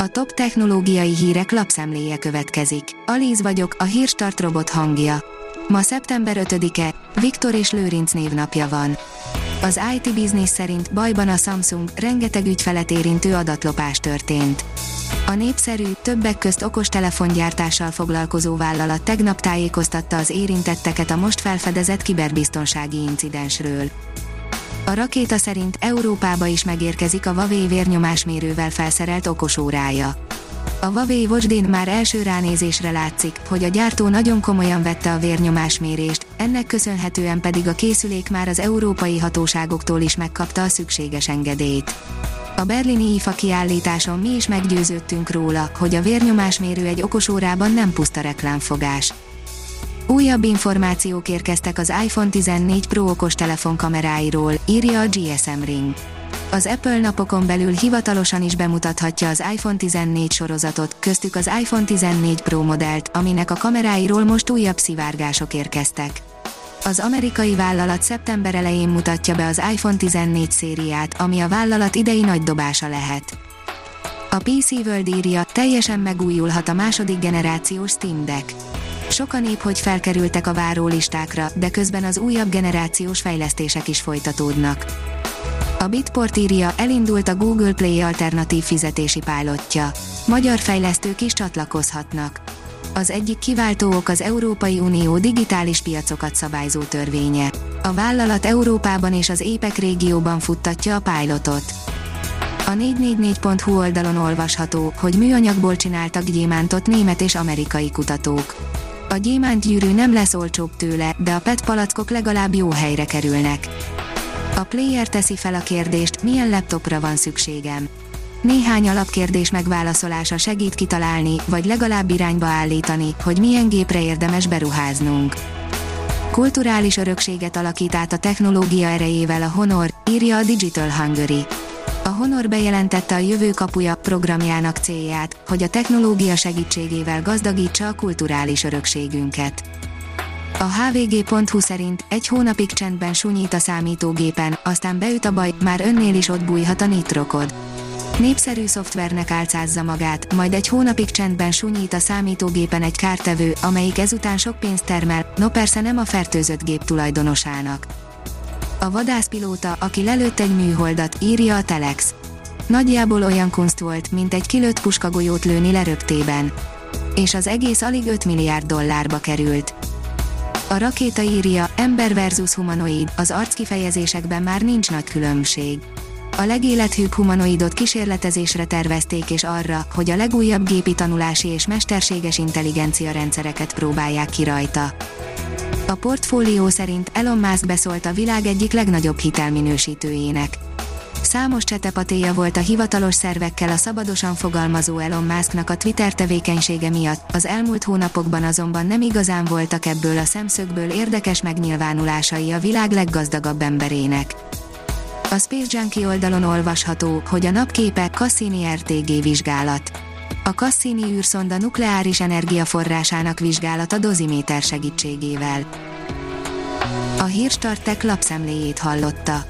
A top technológiai hírek lapszemléje következik. Alíz vagyok, a hírstart robot hangja. Ma szeptember 5-e, Viktor és Lőrinc névnapja van. Az IT Business szerint bajban a Samsung, rengeteg ügyfelet érintő adatlopás történt. A népszerű, többek közt okostelefongyártással foglalkozó vállalat tegnap tájékoztatta az érintetteket a most felfedezett kiberbiztonsági incidensről. A rakéta szerint Európába is megérkezik a Huawei vérnyomásmérővel felszerelt okosórája. A Huawei Watch már első ránézésre látszik, hogy a gyártó nagyon komolyan vette a vérnyomásmérést, ennek köszönhetően pedig a készülék már az európai hatóságoktól is megkapta a szükséges engedélyt. A berlini IFA kiállításon mi is meggyőződtünk róla, hogy a vérnyomásmérő egy okosórában nem puszta reklámfogás. Újabb információk érkeztek az iPhone 14 Pro okos telefon kameráiról, írja a GSM Ring. Az Apple napokon belül hivatalosan is bemutathatja az iPhone 14 sorozatot, köztük az iPhone 14 Pro modellt, aminek a kameráiról most újabb szivárgások érkeztek. Az amerikai vállalat szeptember elején mutatja be az iPhone 14 szériát, ami a vállalat idei nagy dobása lehet. A PC World írja, teljesen megújulhat a második generációs Steam Deck. Sokan épp hogy felkerültek a várólistákra, de közben az újabb generációs fejlesztések is folytatódnak. A Bitport írja, elindult a Google Play alternatív fizetési pálotja. Magyar fejlesztők is csatlakozhatnak. Az egyik kiváltó ok az Európai Unió digitális piacokat szabályzó törvénye. A vállalat Európában és az épek régióban futtatja a pilotot. A 444.hu oldalon olvasható, hogy műanyagból csináltak gyémántot német és amerikai kutatók. A gyémántgyűrű nem lesz olcsóbb tőle, de a PET palackok legalább jó helyre kerülnek. A player teszi fel a kérdést, milyen laptopra van szükségem. Néhány alapkérdés megválaszolása segít kitalálni, vagy legalább irányba állítani, hogy milyen gépre érdemes beruháznunk. Kulturális örökséget alakít át a technológia erejével a Honor, írja a Digital Hungary. A Honor bejelentette a jövő kapuja programjának célját, hogy a technológia segítségével gazdagítsa a kulturális örökségünket. A hvg.hu szerint egy hónapig csendben sunyít a számítógépen, aztán beüt a baj, már önnél is ott bújhat a nitrokod. Népszerű szoftvernek álcázza magát, majd egy hónapig csendben sunyít a számítógépen egy kártevő, amelyik ezután sok pénzt termel, no persze nem a fertőzött gép tulajdonosának. A vadászpilóta, aki lelőtt egy műholdat, írja a Telex. Nagyjából olyan kunst volt, mint egy kilőtt puskagolyót lőni leröptében. És az egész alig 5 milliárd dollárba került. A rakéta írja, ember versus humanoid, az arckifejezésekben már nincs nagy különbség. A legélethűbb humanoidot kísérletezésre tervezték és arra, hogy a legújabb gépi tanulási és mesterséges intelligencia rendszereket próbálják ki rajta. A portfólió szerint Elon Musk beszólt a világ egyik legnagyobb hitelminősítőjének. Számos csetepatéja volt a hivatalos szervekkel a szabadosan fogalmazó Elon Musknak a Twitter tevékenysége miatt, az elmúlt hónapokban azonban nem igazán voltak ebből a szemszögből érdekes megnyilvánulásai a világ leggazdagabb emberének. A Space Junkie oldalon olvasható, hogy a napképe Cassini RTG vizsgálat. A Cassini űrszonda nukleáris energiaforrásának vizsgálata doziméter segítségével. A hírstartek lapszemléjét hallotta.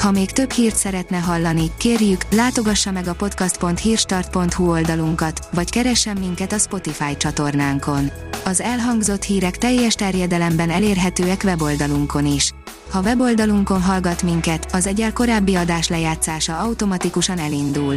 Ha még több hírt szeretne hallani, kérjük, látogassa meg a podcast.hírstart.hu oldalunkat, vagy keressen minket a Spotify csatornánkon. Az elhangzott hírek teljes terjedelemben elérhetőek weboldalunkon is. Ha weboldalunkon hallgat minket, az egyel korábbi adás lejátszása automatikusan elindul.